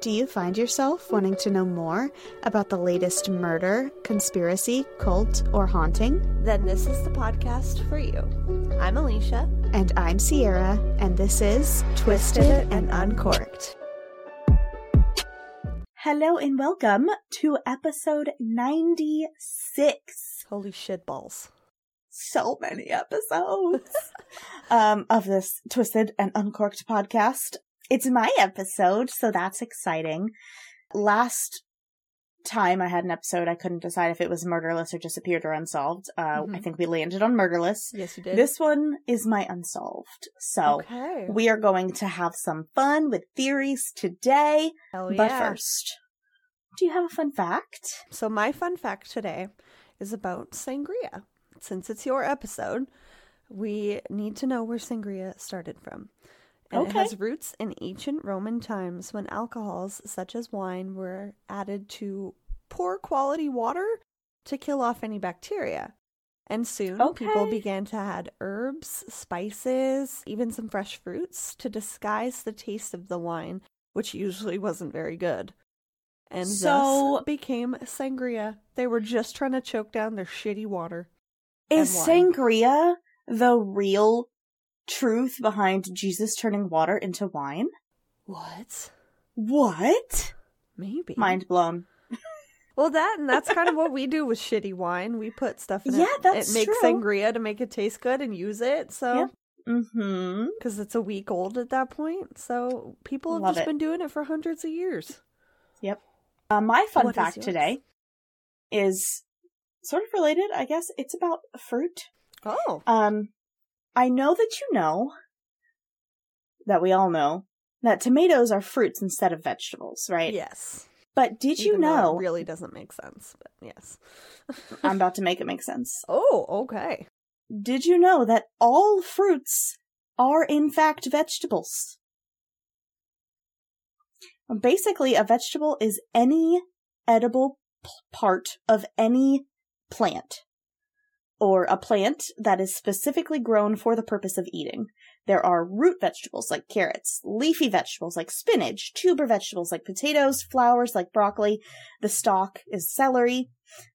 Do you find yourself wanting to know more about the latest murder, conspiracy, cult, or haunting? Then this is the podcast for you. I'm Alicia. And I'm Sierra, and this is Twisted and Uncorked. Hello and welcome to episode 96. Holy shit balls. So many episodes um, of this Twisted and Uncorked podcast. It's my episode, so that's exciting. Last time I had an episode, I couldn't decide if it was murderless or disappeared or unsolved. Uh, Mhm. I think we landed on murderless. Yes, you did. This one is my unsolved. So okay. we are going to have some fun with theories today. Hell But yeah. first, do you have a fun fact? So my fun fact today is about sangria. Since it's your episode, we need to know where sangria started from. And it has roots in ancient Roman times when alcohols such as wine were added to poor quality water to kill off any bacteria. And soon people began to add herbs, spices, even some fresh fruits to disguise the taste of the wine, which usually wasn't very good. And So- thus became sangria. They were just trying to choke down their shitty water. Is sangria the real truth behind Jesus turning water into wine? What? What? Maybe. Mind blown. Well, that and that's kind of what we do with shitty wine. We put stuff in Yeah, it. that's it makes true. sangria to make it taste good and use it. So Yep. Mm-hmm. because it's a week old at that point, so people have Love just it. been doing it for hundreds of years. Yep. Uh, my fun What is fact yours? today is sort of related, I guess. It's about fruit. Oh, Um, I know that you know that we all know that tomatoes are fruits instead of vegetables, right? yes. But did you Even though know? it really doesn't make sense? But yes. I'm about to make it make sense. Oh, okay. Did you know that all fruits are in fact vegetables? Basically, a vegetable is any edible p- part of any plant, or a plant that is specifically grown for the purpose of eating. There are root vegetables like carrots, leafy vegetables like spinach, tuber vegetables like potatoes, flowers like broccoli. The stalk is celery.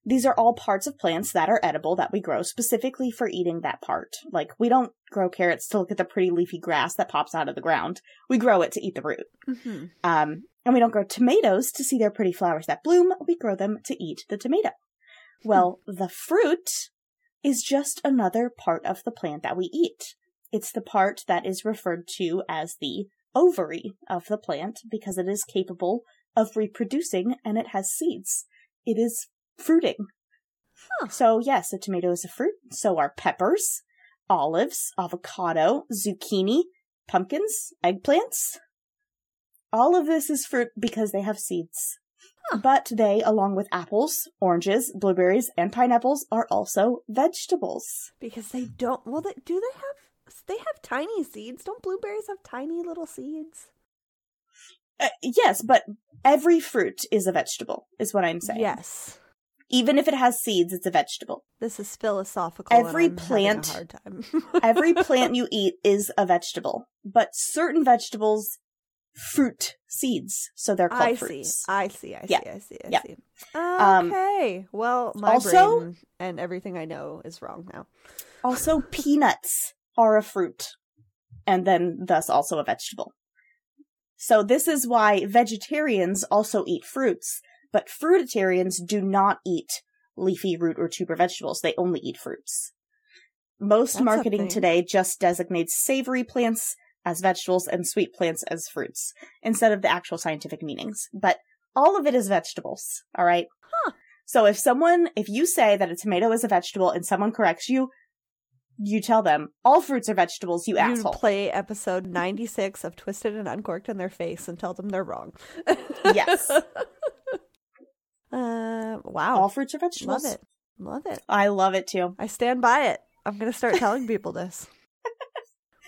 These are all parts of plants that are edible that we grow specifically for eating that part. Like, we don't grow carrots to look at the pretty leafy grass that pops out of the ground. We grow it to eat the root. hmm Um, and we don't grow tomatoes to see their pretty flowers that bloom. We grow them to eat the tomato. Well, the fruit is just another part of the plant that we eat. It's the part that is referred to as the ovary of the plant because it is capable of reproducing and it has seeds. It is fruiting. Huh. So yes, a tomato is a fruit. So are peppers, olives, avocado, zucchini, pumpkins, eggplants. All of this is fruit because they have seeds. But they, along with apples, oranges, blueberries, and pineapples, are also vegetables. Because they don't. Well, they, do they have? They have tiny seeds. Don't blueberries have tiny little seeds? Uh, yes, but every fruit is a vegetable, is what I'm saying. Yes. Even if it has seeds, it's a vegetable. This is philosophical. Every I'm having a plant- hard time. Every plant you eat is a vegetable, but certain vegetables fruit seeds, so they're called I see. fruits. I see. I see. Yeah. I see. I Yeah. see. Um, Okay. well, my also- brain and everything I know is wrong now. Also, peanuts are a fruit, and then thus also a vegetable. So this is why vegetarians also eat fruits, but fruitarians do not eat leafy root or tuber vegetables. They only eat fruits. Most That's marketing today just designates savory plants as vegetables and sweet plants as fruits instead of the actual scientific meanings. But all of it is vegetables, all right? Huh. So if someone, if you say that a tomato is a vegetable and someone corrects you, you tell them all fruits are vegetables, you, You asshole. play episode 96 of Twisted and Uncorked in their face and tell them they're wrong. Yes. Uh, wow. all fruits are vegetables. Love it. Love it. I love it too. I stand by it. I'm gonna start telling people this.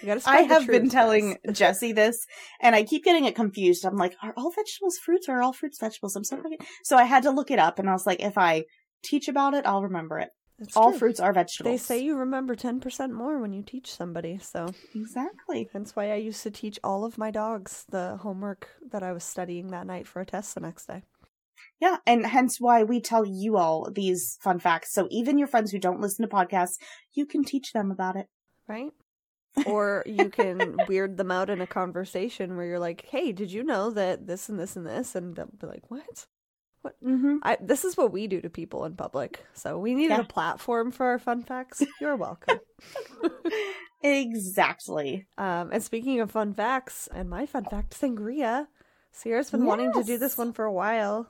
We gotta spread I have been telling. Jesse this, and I keep getting it confused. I'm like, are all vegetables fruits or are all fruits vegetables? I'm so confused. So I had to look it up, and I was like, if I teach about it, I'll remember it. All true. fruits are vegetables. They say you remember 10% more when you teach somebody, so exactly. That's why I used to teach all of my dogs the homework that I was studying that night for a test the next day. Yeah, and hence why we tell you all these fun facts. So even your friends who don't listen to podcasts, you can teach them about it. Right? Or you can weird them out in a conversation where you're like, hey, did you know that this and this and this? And they'll be like, what? Mm-hmm. I, this is what we do to people in public. So we needed Yeah. a platform for our fun facts. You're welcome. Exactly. um, and speaking of fun facts, and my fun fact, sangria. Sierra's been wanting to do this one for a while.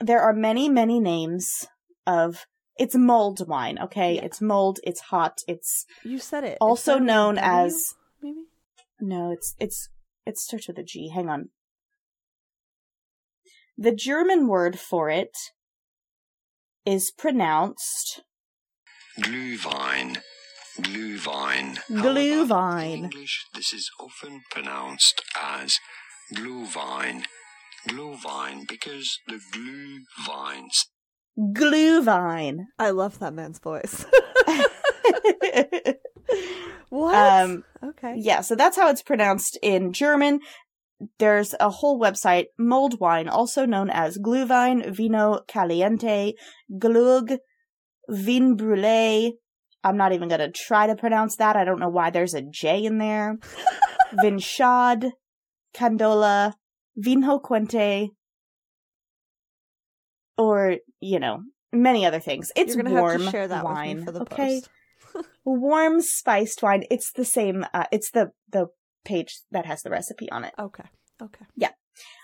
There are many, many names of it's mulled wine. Okay, Yeah. it's mulled. It's hot. It's You said it. It also started known W, as maybe. no. It's it's it starts with a G. Hang on. The German word for it is pronounced Glühwein. Glühwein. Glühwein. However, In English, this is often pronounced as Glühwein. Glühwein because the glue vines Glühwein. I love that man's voice. what? um, okay. yeah, so that's how it's pronounced in German. There's a whole website, mulled wine, also known as Glühwein, Vino Caliente, Glug, Vin Brûlé. I'm not even gonna try to pronounce that. I don't know why there's a J in there. Vinchad, Candola, Vinho Quente, or, you know, many other things. It's warm share that wine. for the okay? post. warm spiced wine. It's the same. Uh, it's the the page that has the recipe on it. Okay. Okay. Yeah.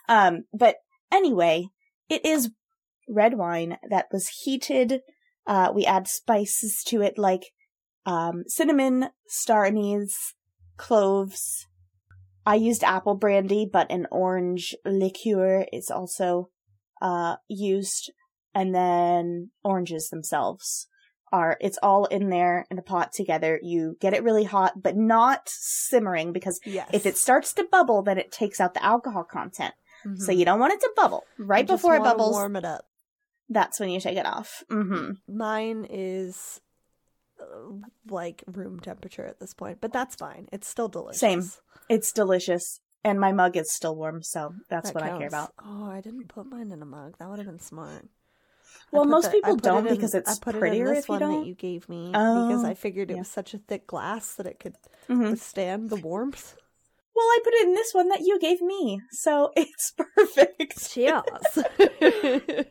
Um, but anyway, it is red wine that was heated. Uh, we add spices to it like um, cinnamon, star anise, cloves. I used apple brandy, but an orange liqueur is also uh, used, and then oranges themselves are. It's all in there in a pot together. You get it really hot, but not simmering because Yes. if it starts to bubble, then it takes out the alcohol content. So Mhm. you don't want it to bubble. Right You before it bubbles, warm it up. that's when you take it off. hmm Mine is uh, like room temperature at this point, but that's fine. It's still delicious. Same. It's delicious. And my mug is still warm, so that's That what I care about. Oh, I didn't put mine in a mug. That would have been smart. Well, most the- people don't in- because it's I put prettier it in this one don't. that you gave me because Oh, I figured it yeah. was such a thick glass that it could Mhm. withstand the warmth. Well, I put it in this one that you gave me, so it's perfect. Cheers.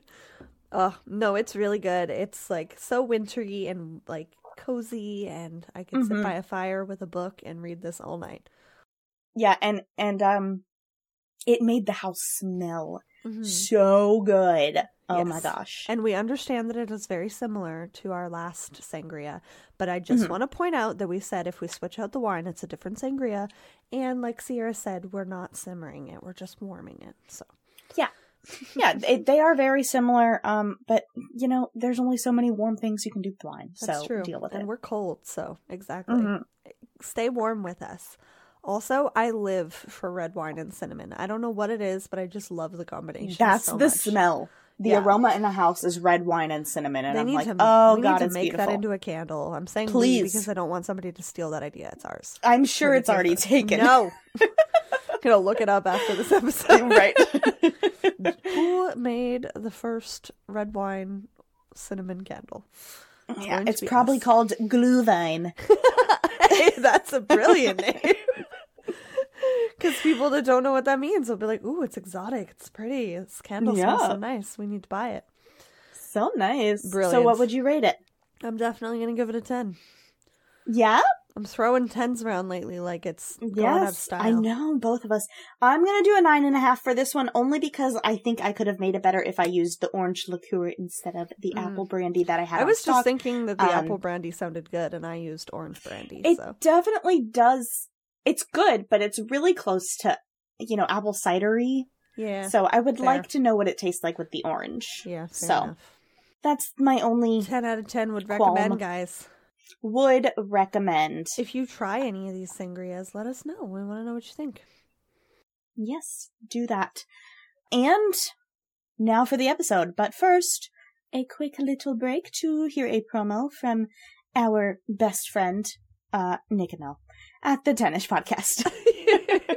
oh no, it's really good. It's like so wintry and like cozy, and I could sit Mhm. by a fire with a book and read this all night. Yeah, and and um, it made the house smell Mhm. so good. Oh my gosh! And we understand that it is very similar to our last sangria, but I just Mhm. want to point out that we said if we switch out the wine, it's a different sangria. And like Sierra said, we're not simmering it, we're just warming it. So, yeah, they, they are very similar. Um, but you know, there's only so many warm things you can do with wine, that's so true. deal with and it. And we're cold, so exactly. Mhm. Stay warm with us. Also, I live for red wine and cinnamon. I don't know what it is, but I just love the combination. That's so the much. smell. The Yeah. aroma in the house is red wine and cinnamon, and They I'm need like, to, oh god, to it's make beautiful. that into a candle. I'm saying Please. because I don't want somebody to steal that idea. It's ours. I'm sure We're it's already take taken. No. I'm gonna look it up after this episode. right. Who made the first red wine cinnamon candle? yeah, it's probably us. called Glühwein. hey, that's a brilliant name. Because people that don't know what that means will be like, "Ooh, it's exotic. It's pretty. This candle smells so nice. We need to buy it." So nice. Brilliant. So, what would you rate it? I'm definitely gonna give it a ten. Yeah. I'm throwing tens around lately, like it's going out of style. I know both of us. I'm gonna do a nine and a half for this one, only because I think I could have made it better if I used the orange liqueur instead of the Mm. apple brandy that I had. I was just thinking that the Um, apple brandy sounded good, and I used orange brandy. It so definitely does. It's good, but it's really close to, you know, apple cidery. yeah, So I would fair. like to know what it tastes like with the orange. yeah, so. enough. That's my only 10 out of 10 would Qualm. recommend, guys. would recommend. If you try any of these sangrias, let us know. We want to know what you think. Yes, do that. And now for the episode. But first, a quick little break to hear a promo from our best friend, uh, Nick and Mel at the Tennis Podcast.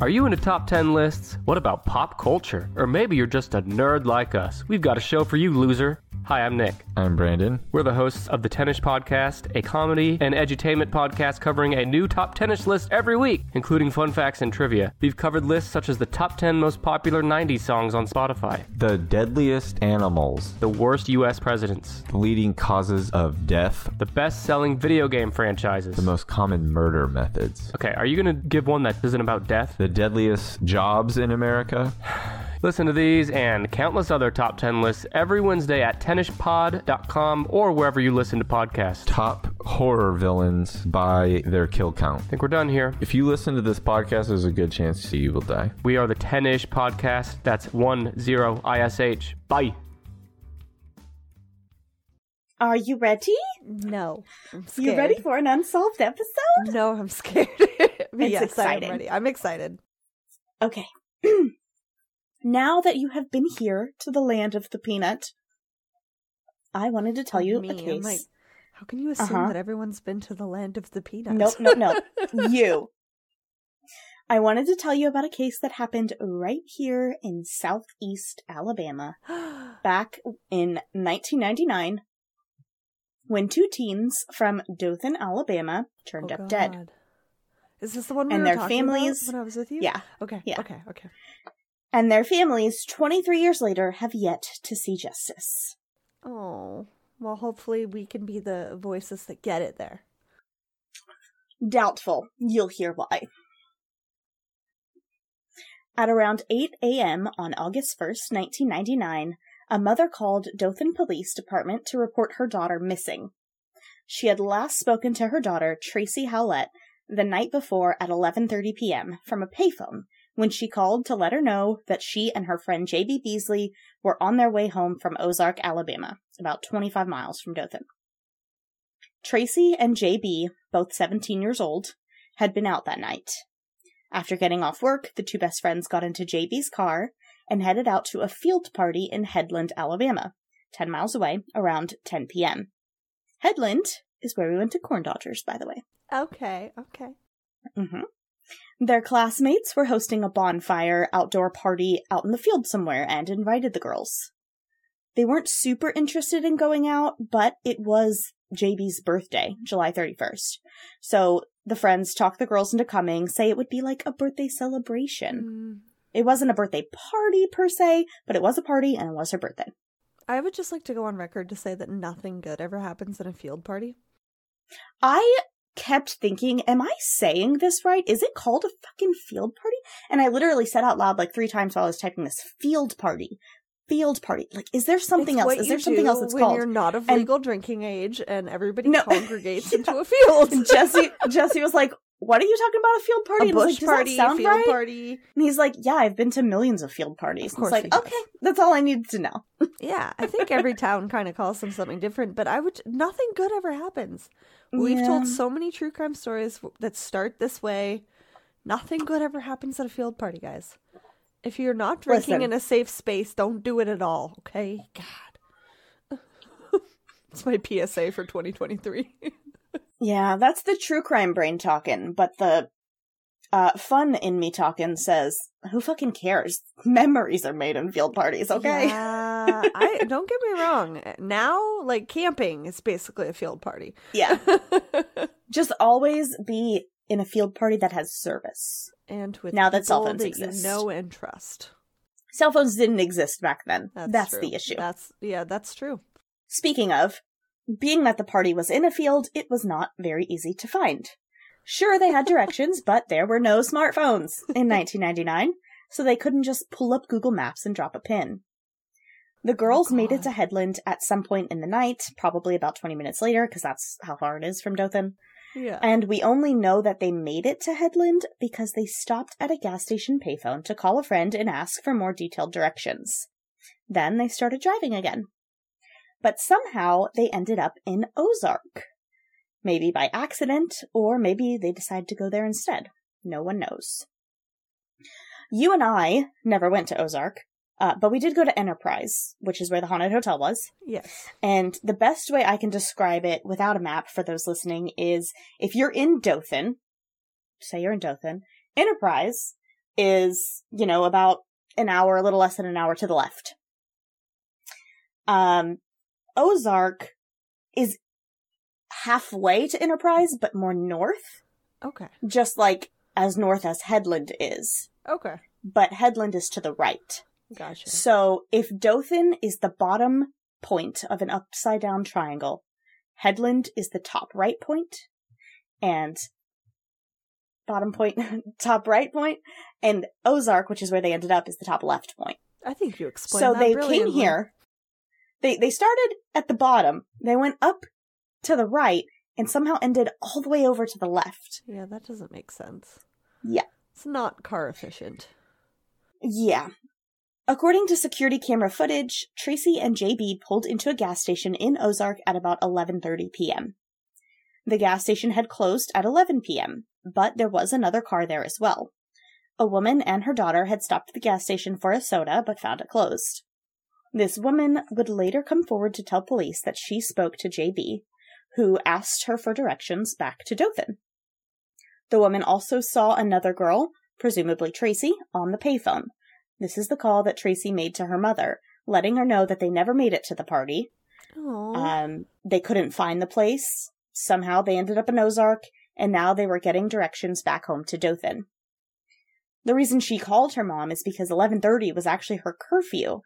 Are you into top 10 lists? What about pop culture? Or maybe you're just a nerd like us. We've got a show for you, loser. Hi, I'm Nick. I'm Brandon. We're the hosts of the Tennis Podcast, a comedy and edutainment podcast covering a new top tennis list every week, including fun facts and trivia. We've covered lists such as the top 10 most popular 90s songs on Spotify, The deadliest animals, the worst US presidents, the leading causes of death, the best selling video game franchises. the most common murder methods, okay, are you gonna give one that isn't about death? the deadliest jobs in America, Listen to these and countless other top 10 lists every Wednesday at tennispod.com or wherever you listen to podcasts. top horror villains by their kill count. I think we're done here. If you listen to this podcast, there's a good chance you will die. We are the 10 ish podcast. That's 1 0 ISH. Bye. Are you ready? No. I'm scared. You ready for an unsolved episode? No, I'm scared. It's yes, I exciting. am ready. I'm excited. Okay. now that you have been here to the land of the peanut, I wanted to tell you Me, a case. like, how can you assume Uh-huh. that everyone's been to the land of the peanut? Nope, nope, nope. you. I wanted to tell you about a case that happened right here in southeast Alabama back in 1999 when two teens from Dothan, Alabama turned Oh, up dead. Is this the one we And were their talking about families- when I was with you? Yeah. Okay. Yeah. Okay. Okay. And their families, 23 years later, have yet to see justice. Oh. Well, hopefully we can be the voices that get it there. Doubtful. You'll hear why. At around 8 a.m. on August 1st, 1999, a mother called Dothan Police Department to report her daughter missing. She had last spoken to her daughter, Tracie Hawlett, the night before at 11:30 p.m. from a payphone when she called to let her know that she and her friend JB Beasley were on their way home from Ozark, Alabama, about 25 miles from Dothan. Tracie and JB, both 17 years old, had been out that night. After getting off work, the two best friends got into JB's car and headed out to a field party in Headland, Alabama, 10 miles away, around 10 p.m. Headland is where we went to Corn Dodgers, by the way. Okay. Okay. Mm hmm Their classmates were hosting a bonfire outdoor party out in the field somewhere and invited the girls. They weren't super interested in going out, but it was JB's birthday, July 31st. So the friends talked the girls into coming, say it would be like a birthday celebration. Mm, It wasn't a birthday party per se, but it was a party and it was her birthday. I would just like to go on record to say that nothing good ever happens in a field party. I kept thinking, am I saying this right? Is it called a fucking field party? And I literally said out loud like three times while I was typing this field party. Field party. Like, is there something It's else? Is there something else that's when called? you're not of And- legal drinking age and everybody No. congregates into a field. Jesse Jesse was like, "What are you talking about? A field party?" a bush like, party, field right?" party. And he's like, "Yeah, I've been to millions of field parties." Of course it's like, okay, that's all I needed to know. Yeah, I think every town kind of calls them something different, but I would nothing good ever happens. We've Yeah. told so many true crime stories that start this way. Nothing good ever happens at a field party, guys. If you're not drinking Listen. in a safe space, don't do it at all, okay? God. it's my PSA for 2023. Yeah, that's the true crime brain talking, but the uh, fun in me talking says, "Who fucking cares? Memories are made in field parties, okay?" Yeah, I don't get me wrong. Now, like camping is basically a field party. Yeah. Just always be in a field party that has service. and with Now that cell phones that exist. you know and trust. Cell phones didn't exist back then. That's, true. the issue. That's yeah, that's true. Speaking of, being that the party was in a field, it was not very easy to find. Sure, they had directions, but there were no smartphones in 1999, so they couldn't just pull up Google Maps and drop a pin. The girls oh, made it to Headland at some point in the night, probably about 20 minutes later, because that's how far it is from Dothan. Yeah. And we only know that they made it to Headland because they stopped at a gas station payphone to call a friend and ask for more detailed directions. Then they started driving again. But somehow they ended up in Ozark. Maybe by accident, or maybe they decided to go there instead. No one knows. You and I never went to Ozark, uh, but we did go to Enterprise, which is where the haunted hotel was. Yes. And the best way I can describe it without a map for those listening is if you're in Dothan, say you're in Dothan, Enterprise is, you know, about an hour, a little less than an hour to the left. Um, Ozark is halfway to Enterprise, but more north, Okay. just like as north as Headland is. Okay. But Headland is to the right. Gotcha. So if Dothan is the bottom point of an upside down triangle, Headland is the top right point, and bottom point, top right point, and Ozark, which is where they ended up, is the top left point. I think you explained so they came here. They they started at the bottom. They went up to the right and somehow ended all the way over to the left. Yeah, that doesn't make sense. Yeah. It's not car efficient. Yeah. According to security camera footage, Tracie and JB pulled into a gas station in Ozark at about 11:30 p.m. The gas station had closed at 11 p.m., but there was another car there as well. A woman and her daughter had stopped at the gas station for a soda but found it closed. This woman would later come forward to tell police that she spoke to JB, who asked her for directions back to Dothan. The woman also saw another girl, presumably Tracie, on the payphone. This is the call that Tracie made to her mother, letting her know that they never made it to the party. Um, they couldn't find the place. Somehow they ended up in Ozark, and now they were getting directions back home to Dothan. The reason she called her mom is because 11:30 was actually her curfew,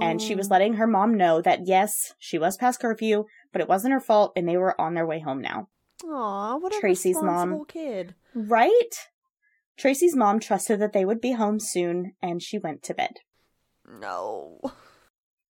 and she was Oh. letting her mom know that yes, she was past curfew, but it wasn't her fault, and they were on their way home now. Aw, what a Tracie's mom. responsible kid. Right? Tracie's mom trusted that they would be home soon, and she went to bed. No.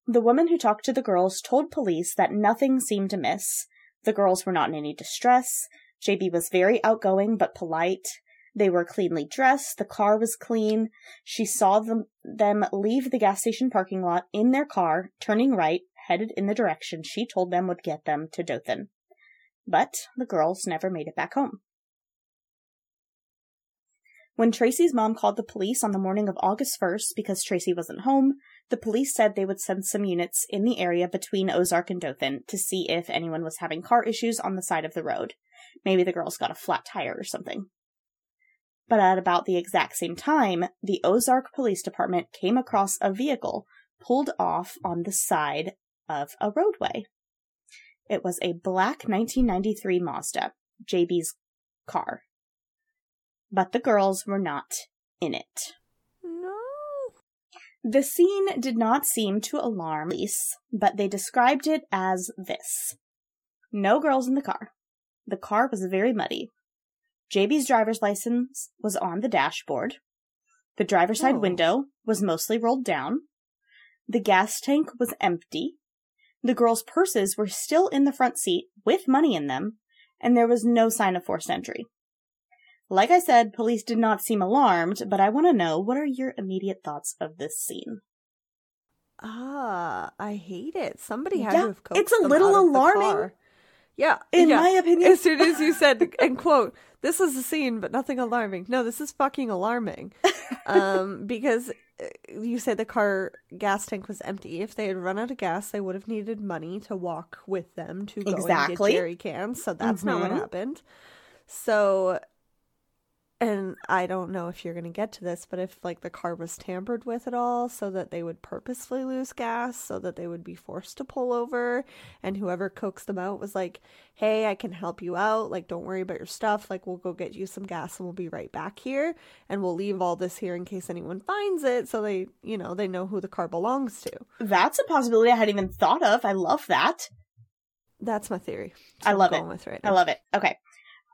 The woman who talked to the girls told police that nothing seemed amiss. The girls were not in any distress. JB was very outgoing but polite. They were cleanly dressed. The car was clean. She saw them, them leave the gas station parking lot in their car, turning right, headed in the direction she told them would get them to Dothan. But the girls never made it back home. When Tracie's mom called the police on the morning of August 1st because Tracie wasn't home, the police said they would send some units in the area between Ozark and Dothan to see if anyone was having car issues on the side of the road. Maybe the girls got a flat tire or something. But at about the exact same time, the Ozark Police Department came across a vehicle pulled off on the side of a roadway. It was a black 1993 Mazda, JB's car. But the girls were not in it. No. The scene did not seem to alarm police, but they described it as this. No girls in the car. The car was very muddy. JB's driver's license was on the dashboard. The driver's side Oh. window was mostly rolled down. The gas tank was empty. The girls' purses were still in the front seat with money in them, and there was no sign of forced entry. Like I said, police did not seem alarmed, but I want to know what are your immediate thoughts of this scene? Ah, I hate it. Somebody had Yeah, to have coaxed it's a little out of the alarming. Yeah, In yeah. my opinion. as soon as you said, and quote, "This is a scene, but nothing alarming." No, this is fucking alarming. um, because uh, you said the car gas tank was empty. If they had run out of gas, they would have needed money to walk with them to go Exactly. and get jerry cans. So that's not what Mhm. happened. So, and I don't know if you're going to get to this, but if like the car was tampered with at all so that they would purposefully lose gas so that they would be forced to pull over and whoever coaxed them out was like, "Hey, I can help you out. Like don't worry about your stuff. Like we'll go get you some gas and we'll be right back here and we'll leave all this here in case anyone finds it so they, you know, they know who the car belongs to." That's a possibility I hadn't even thought of. I love that. That's my theory. I love it. Right I love it. Okay.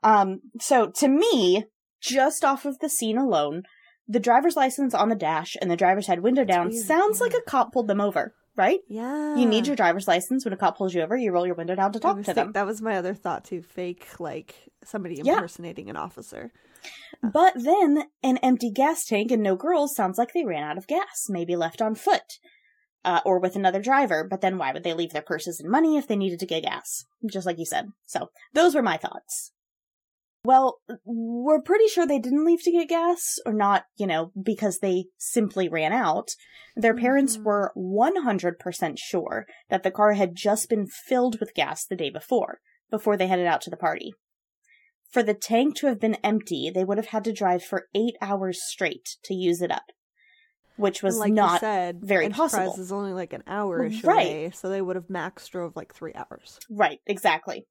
Um, so to me, just off of the scene alone, the driver's license on the dash and the driver's head window down sounds like a cop pulled them over, right? Yeah. You need your driver's license when a cop pulls you over, you roll your window down to talk to think- them. That was my other thought too. Fake like somebody Yeah. impersonating an officer. But then an empty gas tank and no girls sounds like they ran out of gas, maybe left on foot. uh, or with another driver. But then why would they leave their purses and money if they needed to get gas? Just like you said. So those were my thoughts. Well, we're pretty sure they didn't leave to get gas, or not, you know, because they simply ran out. Their parents Mhm. were 100% sure that the car had just been filled with gas the day before, before they headed out to the party. For the tank to have been empty, they would have had to drive for eight hours straight to use it up, which was like not said, very Enterprise possible. is only like an hour-ish Right. away, so they would have max drove like three hours. right. Exactly.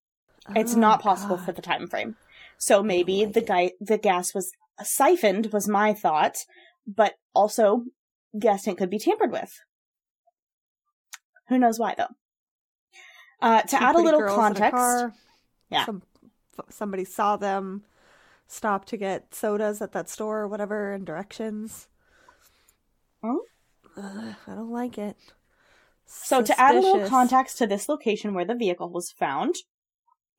It's Oh, not possible for the time frame. So maybe the guy the gas was siphoned was my thought, but also gas tank could be tampered with. Who knows why though? Uh, to Two add a little in a context, car, Yeah. some, somebody saw them stop to get sodas at that store or whatever, and directions. Hmm? Ugh, I don't like it. So to add a little context to this location where the vehicle was found,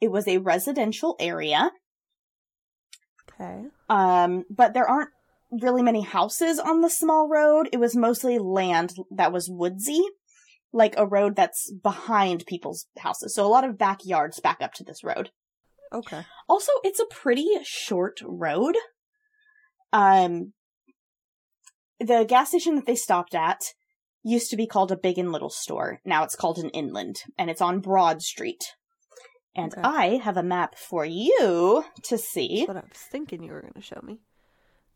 it was a residential area. Okay. Um, but there aren't really many houses on the small road. It was mostly land that was woodsy, like a road that's behind people's houses. So a lot of backyards back up to this road. Okay. Also, it's a pretty short road. Um, the gas station that they stopped at used to be called a big and little store. Now it's called an inland, and it's on Broad Street. And Okay. I have a map for you to see. That's what I was thinking you were going to show me.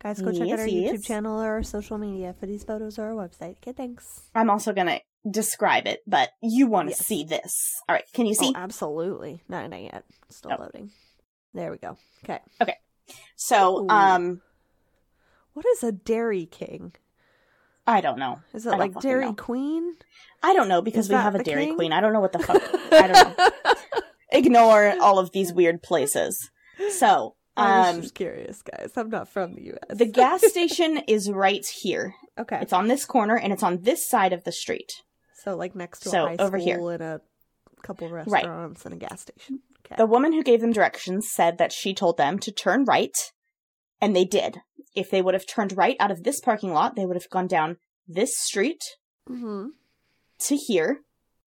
Guys, go check Yes, out our yes. YouTube channel or our social media for these photos or our website. Okay, thanks. I'm also gonna describe it, but you want to Yes. see this. All right, can you see? Oh, absolutely. Not, not yet. Still Oh. loading. There we go. Okay. Okay. So, Ooh. um, What is a Dairy King? I don't know. Is it don't like Dairy know. Queen? I don't know because Is we have a Dairy king? Queen. I don't know what the fuck. I don't know. Ignore all of these weird places. So, I was um, just curious, guys. I'm not from the U.S. the gas station is right here. okay. It's on this corner and it's on this side of the street. So like next to So, a high over here. school and a couple restaurants and a gas station. Okay. The woman who gave them directions said that she told them to turn right, and they did. If they would have turned right out of this parking lot, they would have gone down this street mm-hmm. to here,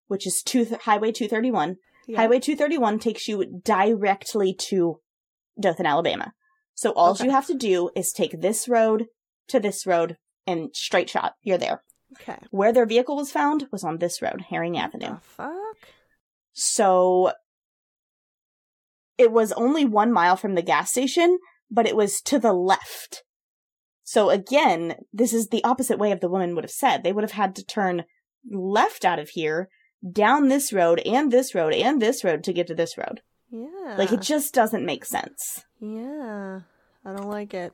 which is two Highway 231. Yeah. Highway 231 takes you directly to Dothan, Alabama. So all Okay. you have to do is take this road to this road and straight shot. You're there. Okay. Where their vehicle was found was on this road, Herring Avenue. Fuck? So it was only one mile from the gas station, but it was to the left. So again, this is the opposite way of the woman would have said. They would have had to turn left out of here, down this road and this road and this road to get to this road. Yeah. Like it just doesn't make sense. Yeah. I don't like it.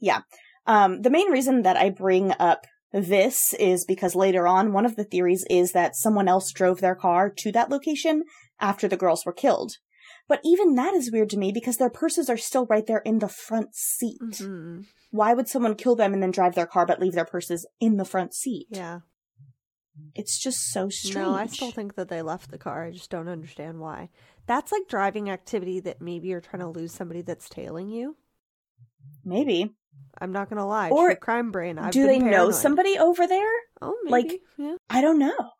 Yeah. Um, the main reason that I bring up this is because later on, one of the theories is that someone else drove their car to that location after the girls were killed. But even that is weird to me because their purses are still right there in the front seat. hmm Why would someone kill them and then drive their car but leave their purses in the front seat? Yeah. It's just so strange. No, I still think that they left the car. I just don't understand why. That's like driving activity that maybe you're trying to lose somebody that's tailing you. Maybe. I'm not gonna lie. Or True crime brain. I've Do been they know somebody over there? Oh, maybe. like, yeah. I don't know.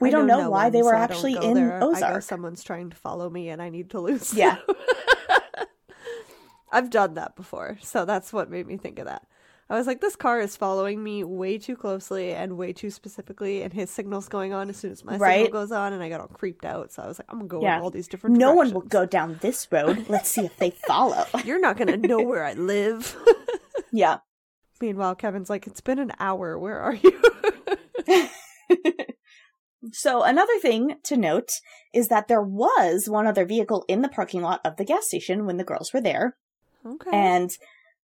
We I don't know know, why one, they were so I don't actually go in there. I go, Ozark. someone's trying to follow me, and I need to lose. Yeah. them. I've done that before, so that's what made me think of that. I was like, this car is following me way too closely and way too specifically, and his signal's going on as soon as my Right. signal goes on, and I got all creeped out. So I was like, I'm gonna go Yeah. in all these different. No one will go down this road. Let's see if they follow. You're not gonna know where I live. yeah. Meanwhile, Kevin's like, it's been an hour. Where are you? So another thing to note is that there was one other vehicle in the parking lot of the gas station when the girls were there, okay. and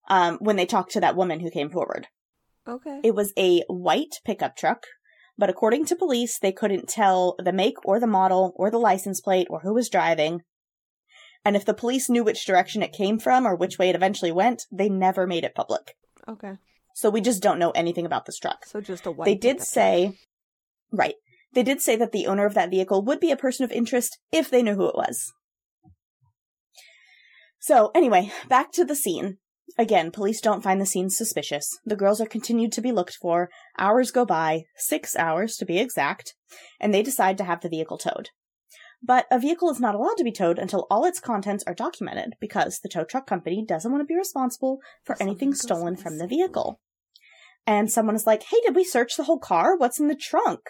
um, when they talked to that woman who came forward, okay. it was a white pickup truck. But according to police, they couldn't tell the make or the model or the license plate or who was driving. And if the police knew which direction it came from or which way it eventually went, they never made it public. okay. So we just don't know anything about this truck. So just a white. they did pickup truck. say, right, they did say that the owner of that vehicle would be a person of interest if they knew who it was. So, anyway, back to the scene. Again, police don't find the scene suspicious. The girls are continued to be looked for. Hours go by, six hours to be exact, and they decide to have the vehicle towed. But a vehicle is not allowed to be towed until all its contents are documented because the tow truck company doesn't want to be responsible for anything stolen from the vehicle. And someone is like, hey, did we search the whole car? What's in the trunk?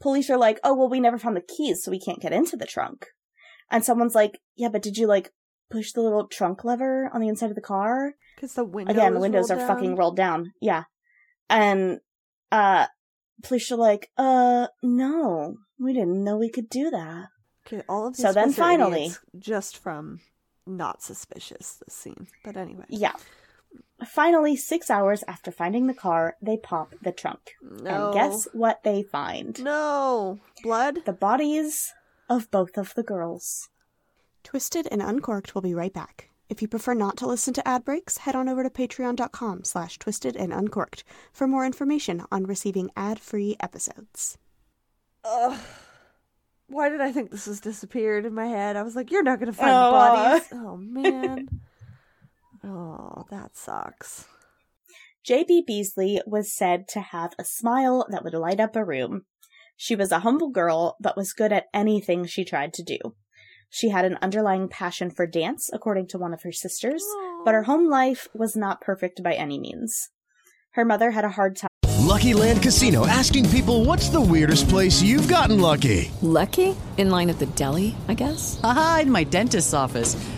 Police are like, oh, well, we never found the keys, so we can't get into the trunk. And someone's like, yeah, but did you like push the little trunk lever on the inside of the car? Because the windows Again, the windows are rolled fucking rolled down. Yeah. And, uh, police are like, uh, no, we didn't know we could do that. Okay, all of these So then finally- just from not suspicious this scene. But anyway. Yeah. Finally, six hours after finding the car, they pop the trunk. No. And guess what they find? No. Blood? The bodies of both of the girls. Twisted and Uncorked will be right back. If you prefer not to listen to ad breaks, head on over to patreon.com slash twisted and uncorked for more information on receiving ad-free episodes. Ugh. Why did I think this was disappeared in my head? I was like, you're not going to find Oh. Uh. bodies. Oh, man. oh, that sucks. J.B. Beasley was said to have a smile that would light up a room. She was a humble girl, but was good at anything she tried to do. She had an underlying passion for dance, according to one of her sisters, but her home life was not perfect by any means. Her mother had a hard time. Lucky Land Casino asking people what's the weirdest place you've gotten lucky? Lucky? In line at the deli, I guess? Aha, in my dentist's office.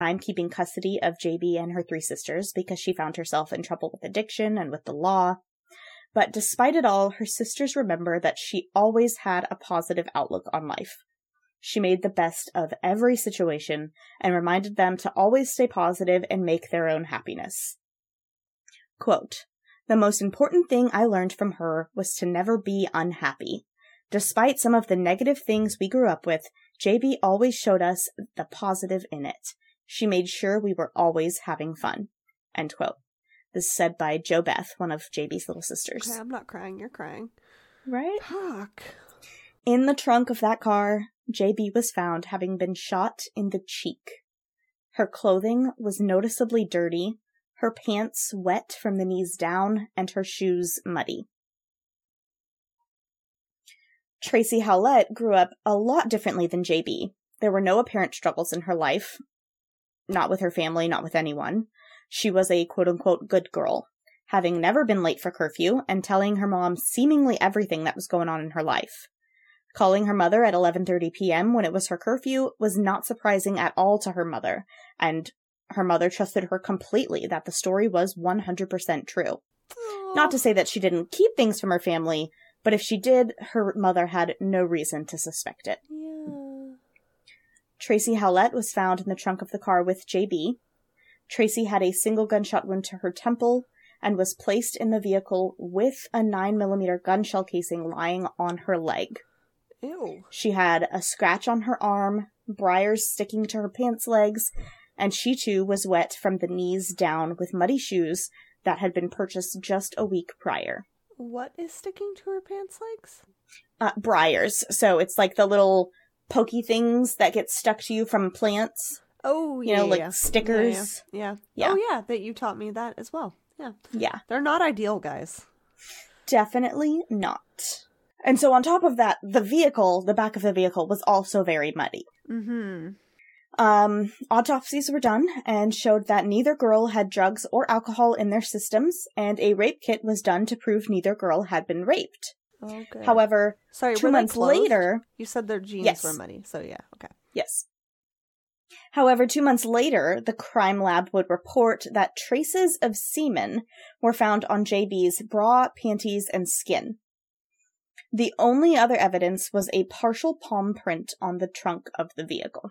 Time keeping custody of JB and her three sisters because she found herself in trouble with addiction and with the law. But despite it all, her sisters remember that she always had a positive outlook on life. She made the best of every situation and reminded them to always stay positive and make their own happiness. Quote, the most important thing I learned from her was to never be unhappy. Despite some of the negative things we grew up with, JB always showed us the positive in it. She made sure we were always having fun. End quote. This is said by Jo Beth, one of JB's little sisters. Okay, I'm not crying. You're crying. Right? Fuck. In the trunk of that car, JB was found having been shot in the cheek. Her clothing was noticeably dirty, her pants wet from the knees down, and her shoes muddy. Tracie Hawlett grew up a lot differently than JB. There were no apparent struggles in her life, not with her family, not with anyone. She was a quote unquote good girl, having never been late for curfew and telling her mom seemingly everything that was going on in her life. Calling her mother at 11:30 p.m. when it was her curfew was not surprising at all to her mother, and her mother trusted her completely that the story was 100% true. Not to say that she didn't keep things from her family, but if she did, her mother had no reason to suspect it. Tracie Hawlett was found in the trunk of the car with JB. Tracie had a single gunshot wound to her temple and was placed in the vehicle with a 9mm gun shell casing lying on her leg. Ew. She had a scratch on her arm, briars sticking to her pants legs, and she too was wet from the knees down with muddy shoes that had been purchased just a week prior. What is sticking to her pants legs? Uh, briars. So it's like the little pokey things that get stuck to you from plants. Oh, You yeah. like yeah. stickers. Yeah, yeah. Yeah. Oh, yeah. That you taught me that as well. Yeah. Yeah. They're not ideal, guys. Definitely not. And so on top of that, the vehicle, the back of the vehicle was also very muddy. Mm-hmm. Um, autopsies were done and showed that neither girl had drugs or alcohol in their systems, and a rape kit was done to prove neither girl had been raped. Oh, okay. However, Sorry, two months later, You said their jeans Yes. were muddy, so yeah, okay. yes. However, two months later, the crime lab would report that traces of semen were found on JB's bra, panties, and skin. The only other evidence was a partial palm print on the trunk of the vehicle.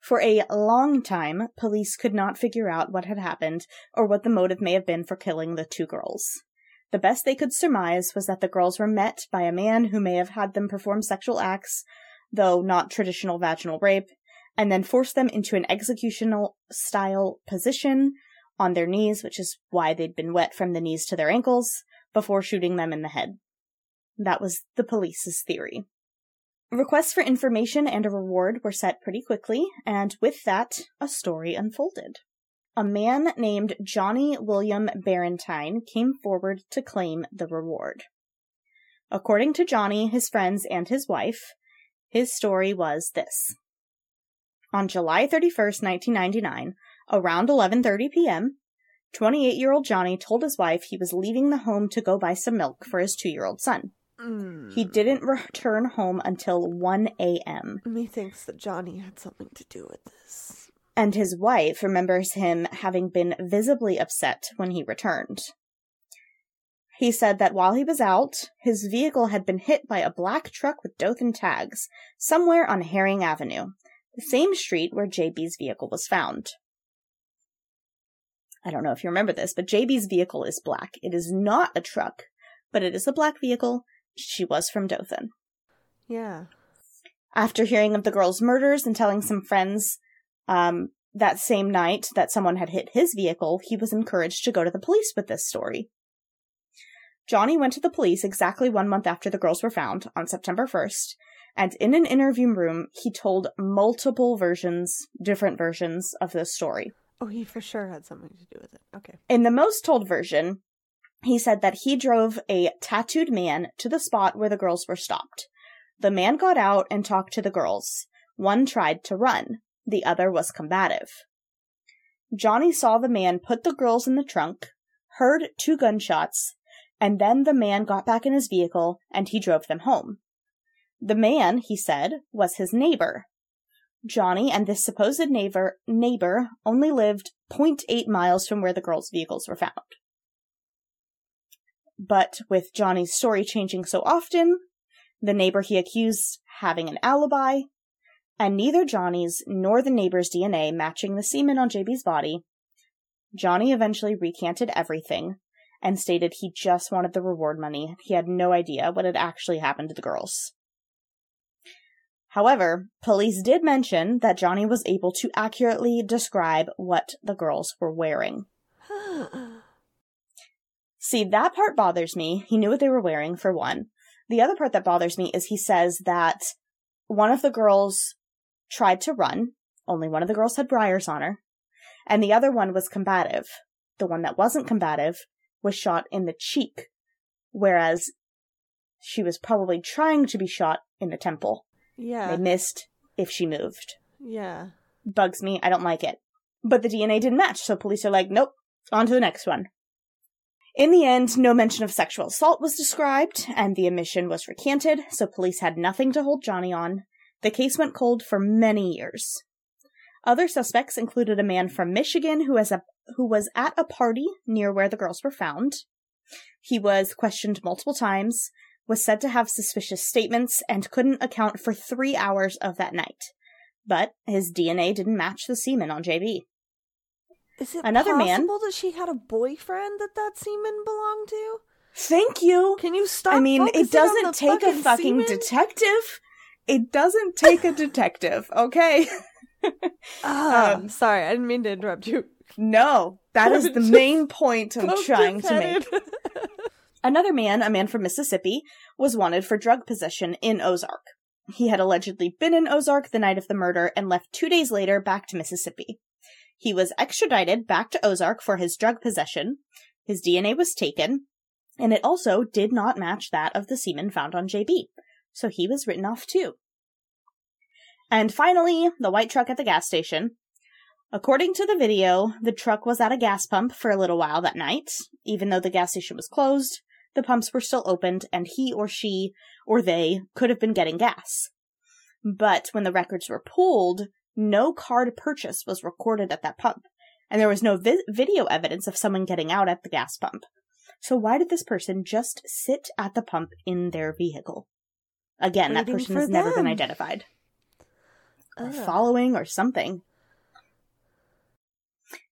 For a long time, police could not figure out what had happened or what the motive may have been for killing the two girls. The best they could surmise was that the girls were met by a man who may have had them perform sexual acts, though not traditional vaginal rape, and then forced them into an executional style position on their knees, which is why they'd been wet from the knees to their ankles, before shooting them in the head. That was the police's theory. Requests for information and a reward were set pretty quickly, and with that, a story unfolded. A man named Johnny William Barentine came forward to claim the reward. According to Johnny, his friends, and his wife, his story was this. On July 31st, 1999, around 11:30 p.m., 28-year-old Johnny told his wife he was leaving the home to go buy some milk for his 2-year-old son. Mm. He didn't return home until 1 a.m. Methinks that Johnny had something to do with this. And his wife remembers him having been visibly upset when he returned. He said that while he was out, his vehicle had been hit by a black truck with Dothan tags somewhere on Herring Avenue, the same street where JB's vehicle was found. I don't know if you remember this, but JB's vehicle is black. It is not a truck, but it is a black vehicle. She was from Dothan. Yeah. After hearing of the girls' murders and telling some friends um, that same night that someone had hit his vehicle, he was encouraged to go to the police with this story. Johnny went to the police exactly one month after the girls were found, on September 1st, and in an interview room, he told multiple versions, different versions of this story. Oh, he for sure had something to do with it. Okay. In the most told version, he said that he drove a tattooed man to the spot where the girls were stopped. The man got out and talked to the girls. One tried to run, the other was combative. Johnny saw the man put the girls in the trunk, heard two gunshots, and then the man got back in his vehicle and he drove them home. The man, he said, was his neighbor. Johnny and this supposed neighbor neighbor only lived 0.8 miles from where the girls' vehicles were found. But with Johnny's story changing so often, the neighbor he accused having an alibi, and neither Johnny's nor the neighbor's DNA matching the semen on JB's body, Johnny eventually recanted everything and stated he just wanted the reward money. He had no idea what had actually happened to the girls. However, police did mention that Johnny was able to accurately describe what the girls were wearing. See, that part bothers me. He knew what they were wearing, for one. The other part that bothers me is he says that one of the girls tried to run, only one of the girls had briars on her, and the other one was combative. The one that wasn't combative was shot in the cheek, whereas she was probably trying to be shot in the temple. Yeah. They missed if she moved. Yeah. Bugs me. I don't like it. But the DNA didn't match, so police are like, nope, on to the next one. In the end, no mention of sexual assault was described, and the admission was recanted, so police had nothing to hold Johnny on. The case went cold for many years. Other suspects included a man from Michigan who was, a, who was at a party near where the girls were found. He was questioned multiple times, was said to have suspicious statements, and couldn't account for three hours of that night. But his DNA didn't match the semen on JB. Is it Another man- possible that she had a boyfriend that that semen belonged to? Thank you. Can you stop? I mean, it doesn't take a fucking fucking semen? detective. It doesn't take a detective, okay? Ah, Um, sorry, I didn't mean to interrupt you. No, that is the main point I'm trying to make. Another man, a man from Mississippi, was wanted for drug possession in Ozark. He had allegedly been in Ozark the night of the murder and left two days later back to Mississippi. He was extradited back to Ozark for his drug possession. His DNA was taken, and it also did not match that of the semen found on JB. So he was written off too. And finally, the white truck at the gas station. According to the video, the truck was at a gas pump for a little while that night. Even though the gas station was closed, the pumps were still opened and he or she or they could have been getting gas. But when the records were pulled, no card purchase was recorded at that pump, and there was no vi- video evidence of someone getting out at the gas pump. So why did this person just sit at the pump in their vehicle? Again, that person has never been them. identified. Or following or something.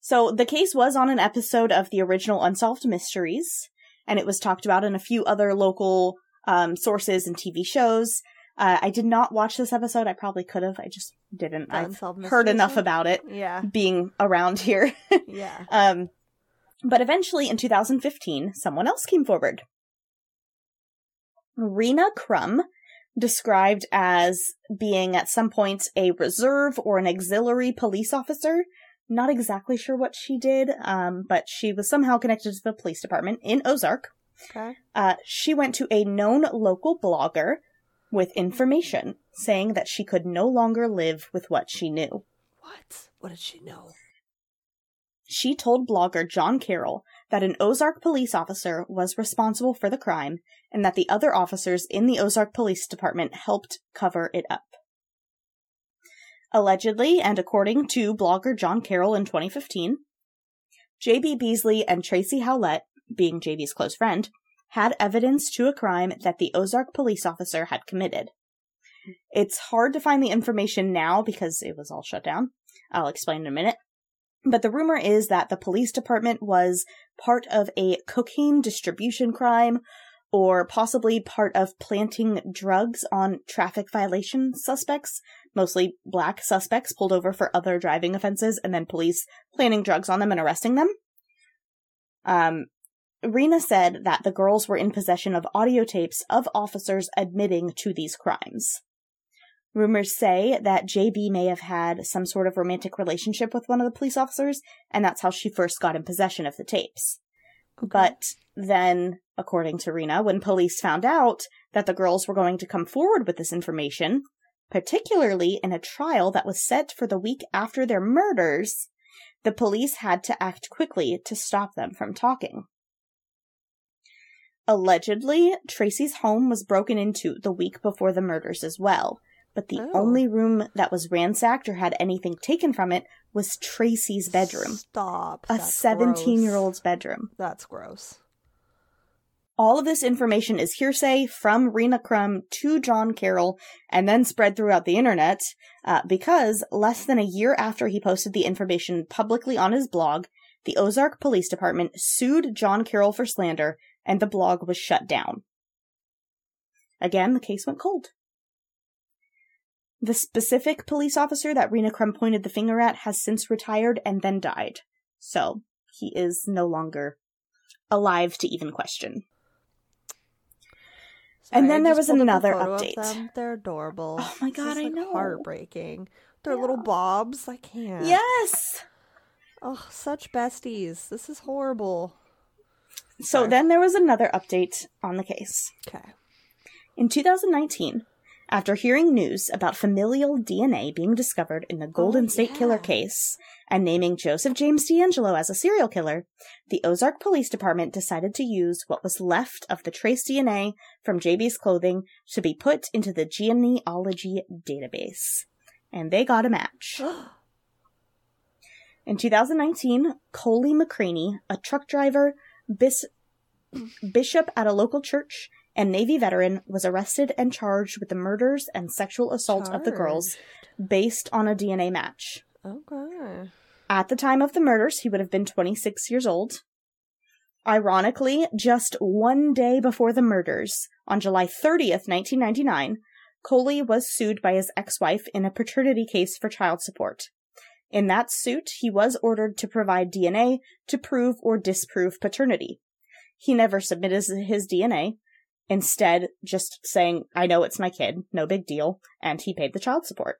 So the case was on an episode of the original Unsolved Mysteries, and it was talked about in a few other local um, sources and TV shows. Uh, I did not watch this episode. I probably could have. I just didn't. I've heard enough about it Yeah. being around here. Yeah. um, but eventually, in 2015, someone else came forward. Rena Crum, described as being at some point a reserve or an auxiliary police officer. Not exactly sure what she did, um, but she was somehow connected to the police department in Ozark. Okay. Uh, she went to a known local blogger with information saying that she could no longer live with what she knew. What? What did she know? She told blogger John Carroll that an Ozark police officer was responsible for the crime and that the other officers in the Ozark Police Department helped cover it up. Allegedly, and according to blogger John Carroll in 2015, J.B. Beasley and Tracie Hawlett, being JB's close friend, had evidence to a crime that the Ozark police officer had committed. It's hard to find the information now because it was all shut down. I'll explain in a minute. But the rumor is that the police department was part of a cocaine distribution crime or possibly part of planting drugs on traffic violation suspects, mostly black suspects pulled over for other driving offenses and then police planting drugs on them and arresting them. Um, Rena said that the girls were in possession of audio tapes of officers admitting to these crimes. Rumors say that JB may have had some sort of romantic relationship with one of the police officers, and that's how she first got in possession of the tapes. But then, according to Rena, when police found out that the girls were going to come forward with this information, particularly in a trial that was set for the week after their murders, the police had to act quickly to stop them from talking. Allegedly, Tracie's home was broken into the week before the murders as well, but the Oh. only room that was ransacked or had anything taken from it was Tracie's bedroom. Stop. A 17 year old's bedroom. That's gross. All of this information is hearsay from Rena Crum to John Carroll and then spread throughout the internet uh, because less than a year after he posted the information publicly on his blog, the Ozark Police Department sued John Carroll for slander and the blog was shut down. Again, the case went cold. The specific police officer that Rena Crum pointed the finger at has since retired and then died. So, he is no longer alive to even question. And then there was pulled up a another update. They're adorable. Oh my God, is, I know. Heartbreaking. They're little bobs. I can't. Yes! Oh, such besties. This is horrible. So then there was another update on the case. Okay. In 2019, after hearing news about familial DNA being discovered in the oh, Golden State Killer case and naming Joseph James DeAngelo as a serial killer, the Ozark Police Department decided to use what was left of the trace DNA from JB's clothing to be put into the genealogy database. And they got a match. In 2019, Coley McCraney, a truck driver, bis- bishop at a local church, and Navy veteran, was arrested and charged with the murders and sexual assault of the girls based on a DNA match. Oh, okay. At the time of the murders, he would have been 26 years old. Ironically, just one day before the murders, on July 30th, 1999, Coley was sued by his ex-wife in a paternity case for child support. In that suit, he was ordered to provide DNA to prove or disprove paternity. He never submitted his DNA, instead, just saying, I know it's my kid, no big deal, and he paid the child support.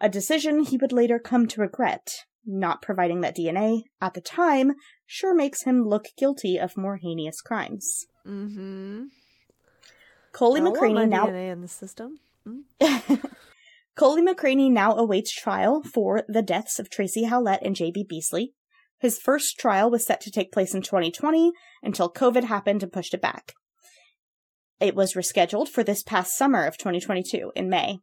A decision he would later come to regret. Not providing that DNA at the time sure makes him look guilty of more heinous crimes. Mm-hmm. Coley I McCraney now DNA in the system. Coley McCraney now awaits trial for the deaths of Tracie Hawlett and J.B. Beasley. His first trial was set to take place in 2020 until COVID happened and pushed it back. It was rescheduled for this past summer of 2022 in May,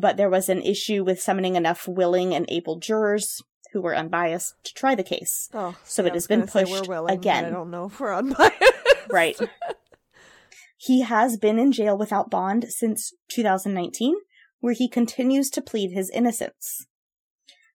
but there was an issue with summoning enough willing and able jurors who were unbiased to try the case. Oh, so yeah, it has been pushed willing, again. I don't know if we're unbiased. Right. he has been in jail without bond since 2019, where he continues to plead his innocence.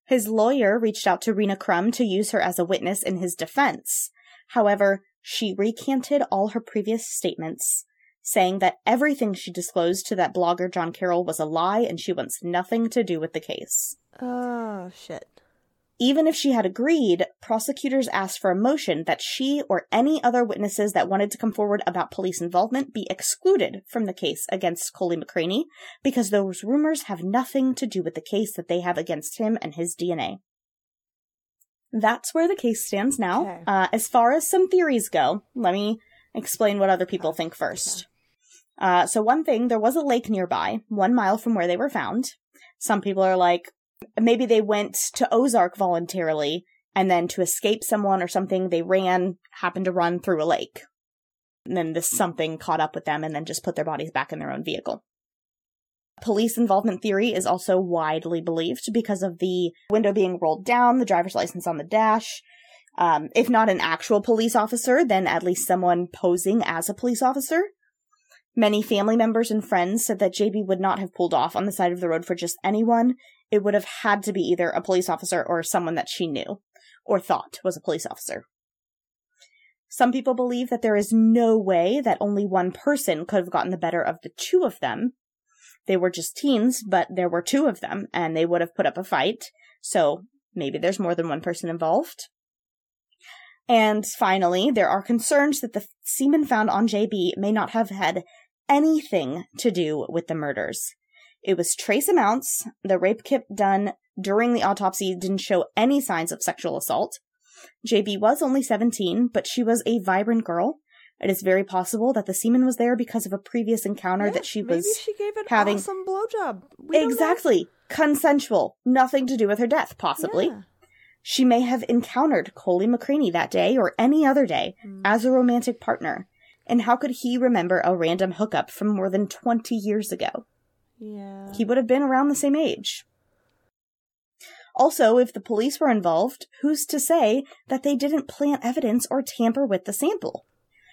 His lawyer reached out to Rena Crum to use her as a witness in his defense. However, she recanted all her previous statements, saying that everything she disclosed to that blogger John Carroll was a lie and she wants nothing to do with the case. Oh shit. Even if she had agreed, prosecutors asked for a motion that she or any other witnesses that wanted to come forward about police involvement be excluded from the case against Coley McCraney because those rumors have nothing to do with the case that they have against him and his DNA. That's where the case stands now. Okay. Uh, as far as some theories go, let me explain what other people think first. Uh, so one thing, there was a lake nearby, one mile from where they were found. Some people are like, maybe they went to Ozark voluntarily, and then to escape someone or something, they ran, happened to run through a lake. And then this something caught up with them and then just put their bodies back in their own vehicle. Police involvement theory is also widely believed because of the window being rolled down, the driver's license on the dash. Um, if not an actual police officer, then at least someone posing as a police officer. Many family members and friends said that JB would not have pulled off on the side of the road for just anyone. It would have had to be either a police officer or someone that she knew or thought was a police officer. Some people believe that there is no way that only one person could have gotten the better of the two of them. They were just teens, but there were two of them, and they would have put up a fight, so maybe there's more than one person involved. And finally, there are concerns that the semen found on JB may not have had anything to do with the murders. It was trace amounts. The rape kit done during the autopsy didn't show any signs of sexual assault. JB was only 17, but she was a vibrant girl. It is very possible that the semen was there because of a previous encounter that she Maybe was she gave an having. awesome blowjob. We know. exactly. Consensual. Nothing to do with her death, possibly. Yeah. She may have encountered Coley McCraney that day or any other day Hmm. as a romantic partner. And how could he remember a random hookup from more than 20 years ago? Yeah. He would have been around the same age. Also, if the police were involved, who's to say that they didn't plant evidence or tamper with the sample?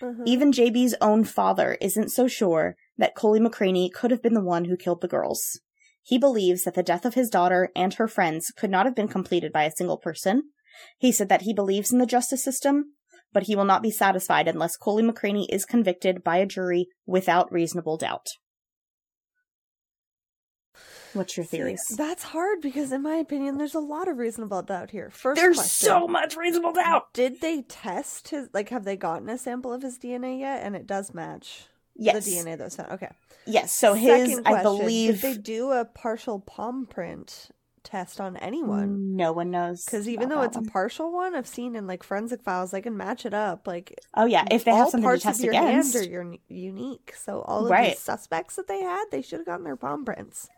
Mhm. Even JB's own father isn't so sure that Coley McCraney could have been the one who killed the girls. He believes that the death of his daughter and her friends could not have been completed by a single person. He said that he believes in the justice system, but he will not be satisfied unless Coley McCraney is convicted by a jury without reasonable doubt. What's your theories? See, that's hard because, in my opinion, there's a lot of reasonable doubt here. First, There's question, so much reasonable doubt. Did they test his? Like, have they gotten a sample of his DNA yet? And it does match Yes. the DNA that was found. Okay. Yes, so his, Second I believe, Did they do a partial palm print test on anyone? no one knows. Because even though it's one. a partial one, I've seen in like forensic files, they can match it up. Like, Oh, yeah, if they have something to parts test of your against. hand are your, unique. So all of Right. these suspects that they had, they should have gotten their palm prints.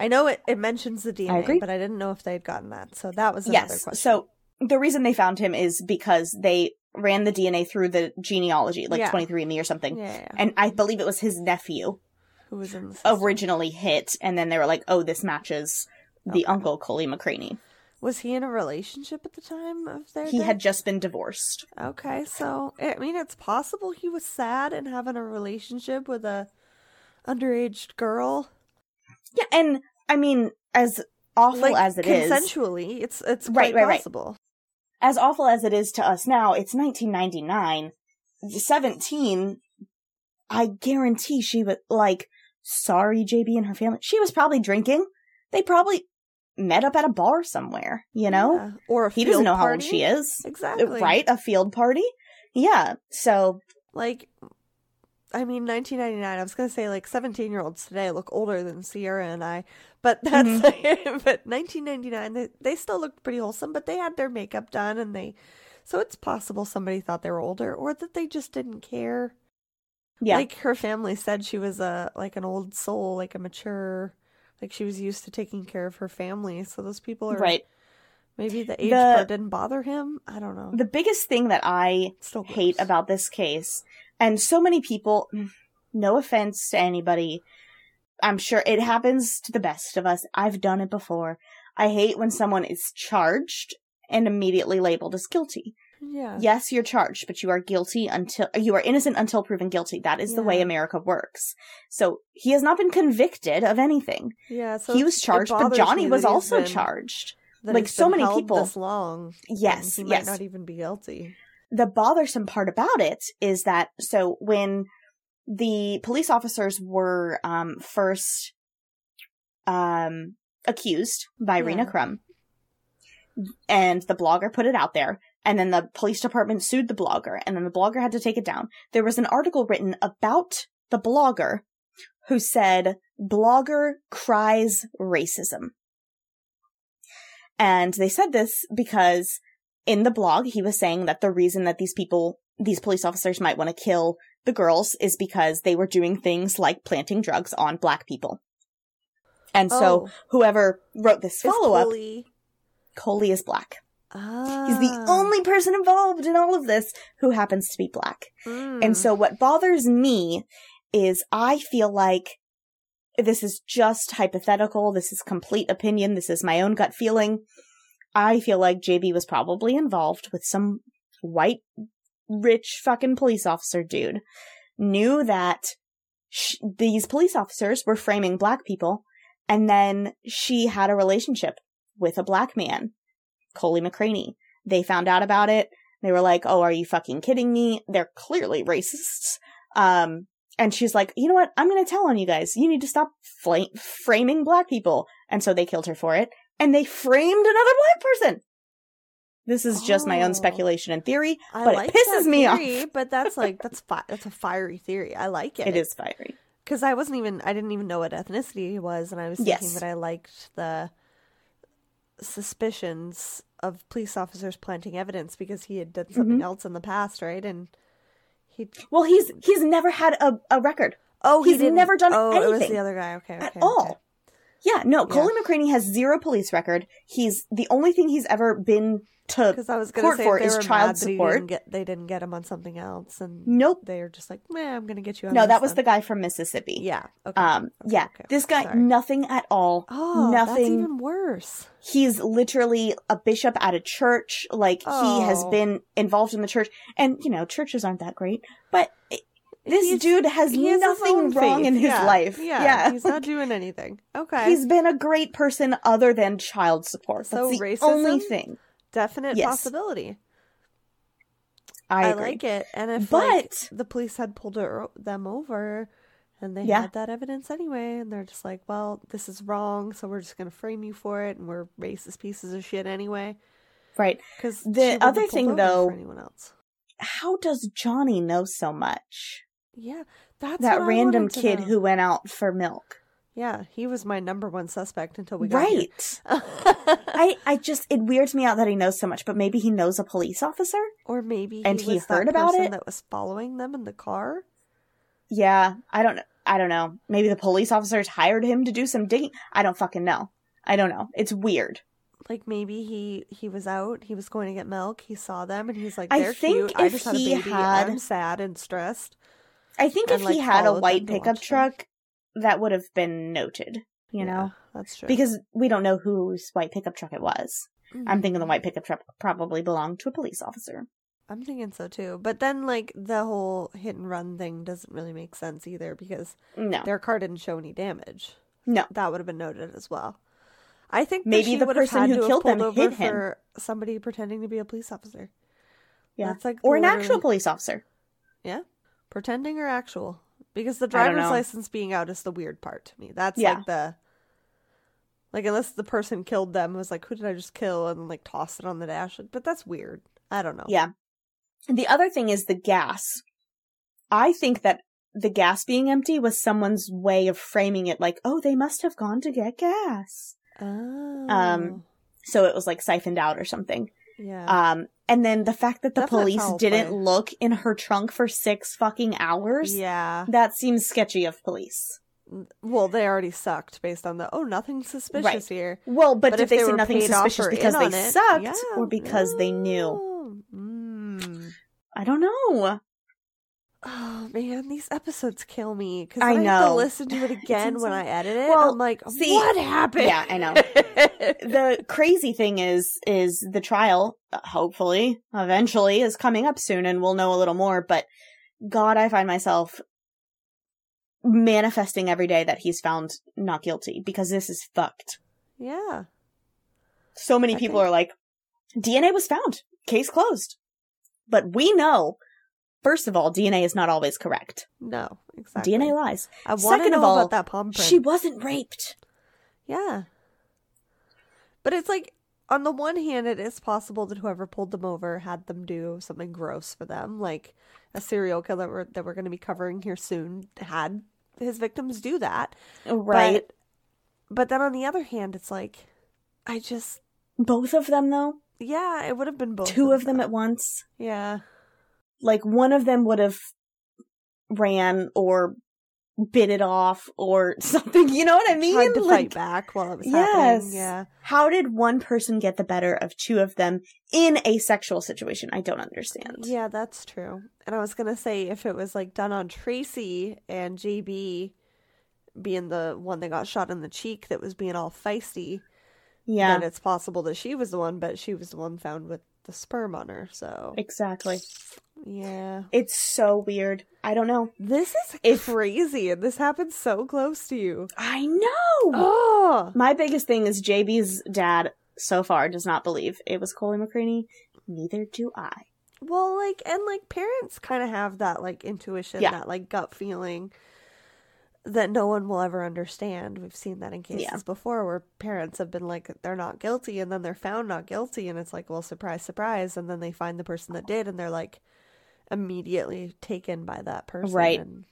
I know it, it mentions the DNA, agree. but I didn't know if they had gotten that. So that was another yes. question. So the reason they found him is because they ran the DNA through the genealogy, like Yeah. 23andMe or something. Yeah, yeah. And I believe it was his nephew who was in the originally hit, and then they were like, "Oh, this matches the uncle Coley McCraney." Was he in a relationship at the time of their He death? had just been divorced. Okay, so I mean, it's possible he was sad and having a relationship with a underage girl. Yeah, and I mean, as awful like as it is, consensually, it's it's Right, quite possible. right. As awful as it is to us now, it's 1999. 17, I guarantee she was like, sorry, JB and her family. She was probably drinking. They probably met up at a bar somewhere, you know? Yeah. Or a he doesn't know how old she is. Exactly. Right? A field party. Yeah. So, like, I mean, 1999. I was gonna say like 17 year olds today look older than Sierra and I, but that's Mm-hmm. but 1999 they they still looked pretty wholesome, but they had their makeup done and they, so it's possible somebody thought they were older or that they just didn't care. Yeah. Like her family said she was a like an old soul, like a mature, like she was used to taking care of her family. So those people are Right. Maybe the age The- part didn't bother him. I don't know. the biggest thing that I Still hate about this case, and so many people, mm, no offense to anybody, I'm sure it happens to the best of us. I've done it before. I hate when someone is charged and immediately labeled as guilty. Yeah. Yes, you're charged, but you are guilty until you are innocent until proven guilty. That is the way America works. So he has not been convicted of anything. Yeah, so he was charged, but Johnny was also been- charged. Like so many people. this long. Yes, he yes. might not even be guilty. The bothersome part about it is that so when the police officers were um first um accused by Yeah. Rena Crum and the blogger put it out there and then the police department sued the blogger and then the blogger had to take it down there was an article written about the blogger who said blogger cries racism and they said this because in the blog, he was saying that the reason that these people, these police officers might want to kill the girls is because they were doing things like planting drugs on black people. And so Oh. whoever wrote this follow up, Coley- Coley is black. Ah. He's the only person involved in all of this who happens to be black. Mm. And so what bothers me is I feel like this is just hypothetical. This is complete opinion. This is my own gut feeling. I feel like JB was probably involved with some white, rich fucking police officer dude. Knew that sh- these police officers were framing black people. And then she had a relationship with a black man, Coley McCraney. They found out about it. They were like, "Oh, are you fucking kidding me? They're clearly racists." Um, and she's like, "You know what? I'm going to tell on you guys. You need to stop fla- framing black people." And so they killed her for it, and they framed another black person. This is just my own Oh. speculation and theory, I but like it pisses me theory, off. But that's like that's fi- that's a fiery theory. I like it. It is fiery. because I wasn't even I didn't even know what ethnicity was, and I was thinking Yes. that I liked the suspicions of police officers planting evidence because he had done something Mhm. else in the past, right? And he Well, he's he's never had a, a record. oh he he's didn't- never done anything. oh it was the other guy. Okay, okay, at okay. Yeah, no, Coley McCraney has zero police record. He's the only thing he's ever been to Because I was going to court say for is child support. didn't get they didn't get him on something else, and Nope. they're just like, man, I'm going to get you. On No, that was then." the guy from Mississippi. Yeah. Okay. Um. yeah. This guy, Sorry. nothing at all. oh, nothing. that's even worse. He's literally a bishop at a church. Like he has Oh. been involved in the church, and you know, churches aren't that great. But it- this He's- dude has nothing wrong faith. in his Yeah. life. Yeah, Yeah, he's not doing anything. Okay, He's been a great person other than child support. So That's the racism? only thing. definite Yes. possibility. I, I, like it, and if But- like, the police had pulled them over, and they Yeah. had that evidence anyway, and they're just like, "Well, this is wrong, so we're just gonna frame you for it, and we're racist pieces of shit anyway." Right. Because The other thing, though, anyone else, how does Johnny know so much? Yeah, that's that random kid who went out for milk. yeah, he was my number one suspect until we got. Right. I I just it weirds me out that he knows so much, but maybe he knows a police officer. Or maybe And he, he was heard about person it? that was following them in the car. Yeah, I don't know. I don't know. Maybe the police officers hired him to do some digging. I don't fucking know. I don't know. It's weird. Like maybe he he was out, he was going to get milk, he saw them, and he's like, I "They're think cute. I if just had a he baby. had- I'm sad and stressed." I think if he had a white pickup watch them. truck, that would have been noted. You Yeah, know, that's true. because we don't know whose white pickup truck it was. I'm Mhm. thinking the white pickup truck probably belonged to a police officer. I'm thinking so too. But then, like the whole hit and run thing doesn't really make sense either because No. their car didn't show any damage. No. that would have been noted as well. I think Maybe the person who killed them over hit him. for somebody pretending to be a police officer. Yeah, That's like or an actual police officer. Yeah, pretending or actual? Because the driver's license being out is the weird part to me. That's Yeah. like the like unless the person killed them was like, who did I just kill, and like toss it on the dash. But that's weird. I don't know. Yeah. And The other thing is the gas. I think that the gas being empty was someone's way of framing it like, oh, they must have gone to get gas. Oh. Um, so it was like siphoned out or something. Yeah. Um, and then the fact that the Definite police didn't play. look in her trunk for six fucking hours. yeah. That seems sketchy of police. Well, they already sucked based on the oh, nothing suspicious Right. here. Well, but, did if they, say nothing suspicious because they it, sucked yeah, or because they knew? Mm. I don't know. Oh man, these episodes kill me because I I, have to listen to it again when I edit it. Well, I'm like, see- what happened? Yeah, I know. the crazy thing is, is the trial, uh, hopefully, eventually, is coming up soon, and we'll know a little more. But God, I find myself manifesting every day that he's found not guilty because this is fucked. yeah. So many I people think- are like, DNA was found, case closed. But we know, first of all, DNA is not always correct. No, exactly. DNA lies. I want to Second know of all, about that palm print. She wasn't raped. Yeah. But it's like, on the one hand, it is possible that whoever pulled them over had them do something gross for them. Like a serial killer we're- that we're going to be covering here soon had his victims do that. Right. But, but then on the other hand, it's like, I just, Both of them, though? yeah, it would have been both. Two of them at once? Yeah. Like one of them would have ran or bit it off or something. You know what I mean? Tried to Like, fight back while it was yes. happening. Yeah. How did one person get the better of two of them in a sexual situation? I don't understand. Yeah, that's true. And I was gonna say if it was like done on Tracie and JB being the one that got shot in the cheek that was being all feisty, Yeah. then it's possible that she was the one, but she was the one found with the sperm on her. So Exactly. Yeah, It's so weird. I don't know. this is If- crazy, and this happened so close to you. I know. Oh, My biggest thing is JB's dad so far does not believe it was Coley McCraney. Neither do I. well, like and like parents kind of have that like intuition, Yeah. that like gut feeling. That no one will ever understand. We've seen that in cases Yeah. before where parents have been like, they're not guilty, and then they're found not guilty, and it's like, well, surprise, surprise. And then they find the person that did, and they're like immediately taken by that person. Right. And,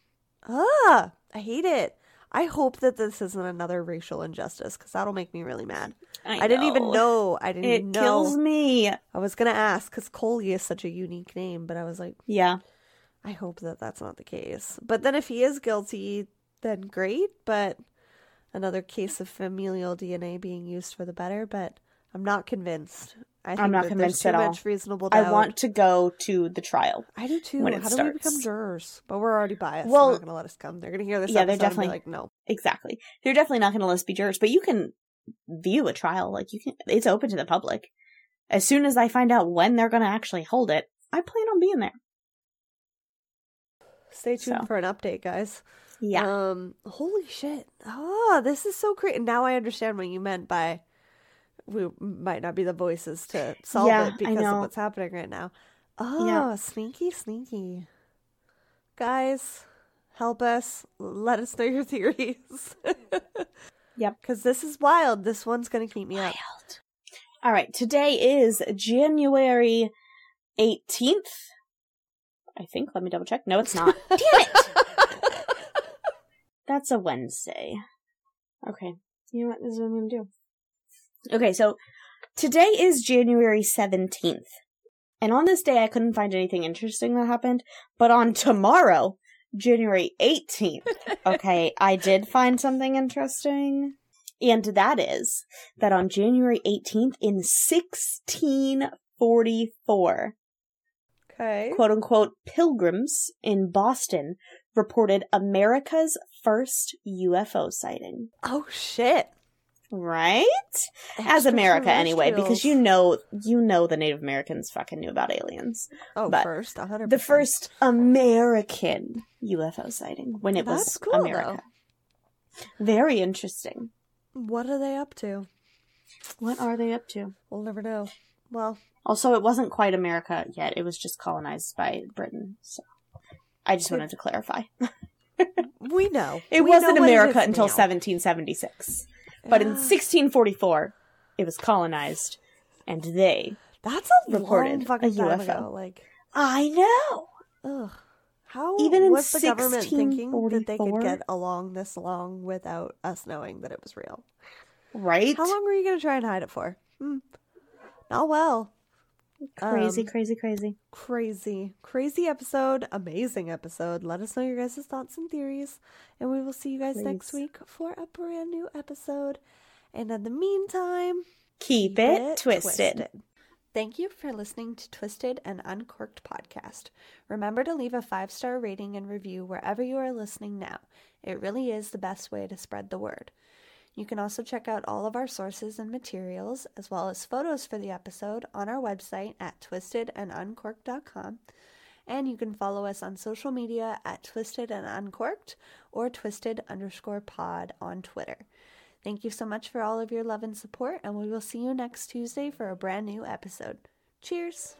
ah, I hate it. I hope that this isn't another racial injustice because that'll make me really mad. I didn't even know. I didn't It even know. kills me. I was gonna ask because Coley is such a unique name, but I was like, Yeah. I hope that that's not the case. But then if he is guilty, then great. But another case of familial DNA being used for the better. But I'm not convinced. I think I'm not that convinced at all. reasonable doubt. I want to go to the trial. I do too. when How it do we become jurors? But we're already biased. Well- they're not going to let us come. They're going to hear this Yeah, they're episode and be definitely- like, no. Exactly. They're definitely not going to let us be jurors, but you can view a trial. Like you can, it's open to the public. As soon as I find out when they're going to actually hold it, I plan on being there. Stay tuned So. for an update, guys. Yeah. Um. Holy shit! Oh, this is so great. Now I understand what you meant by we might not be the voices to solve Yeah, it because of what's happening right now. Oh, Yeah. sneaky, sneaky. Guys, help us. Let us know your theories. Yep. Because this is wild. This one's gonna keep me up. All right. Today is January 18th. I think. Let me double check. No, it's not. Damn it! That's a Wednesday. Okay. You know what? This is what I'm going to do. Okay, so today is January 17th. And on this day, I couldn't find anything interesting that happened. But on tomorrow, January 18th, okay, I did find something interesting. And that is that on January 18th in 1644, Okay. quote unquote pilgrims in Boston reported America's first UFO sighting. Oh shit! Right? As America anyway, because you know you know the Native Americans fucking knew about aliens. Oh, but first, 100%. The first American UFO sighting when it That's was cool, America. Very interesting. What are they up to? What are they up to? We'll never know. Well, Also, it wasn't quite America yet. It was just colonized by Britain. So I just wanted to clarify. we know. It We wasn't know what it America until now. 1776. But in 1644, it was colonized, and they That's a reported long fucking a UFO. ago. Like, I know. Ugh. How Even in was the government thinking that they could get along this long without us knowing that it was real? Right? How long were you going to try and hide it for? Hmm. Not well. Crazy, Um, crazy, crazy. Crazy. Crazy episode. Amazing episode. Let us know your guys' thoughts and theories. And we will see you guys next week for a brand new episode. And in the meantime, Keep it twisted. Thank you for listening to Twisted and Uncorked podcast. Remember to leave a five star rating and review wherever you are listening now. It really is the best way to spread the word. You can also check out all of our sources and materials, as well as photos for the episode, on our website at twistedanduncorked.com. And you can follow us on social media at Twisted and Uncorked or Twisted underscore pod on Twitter. Thank you so much for all of your love and support, and we will see you next Tuesday for a brand new episode. Cheers!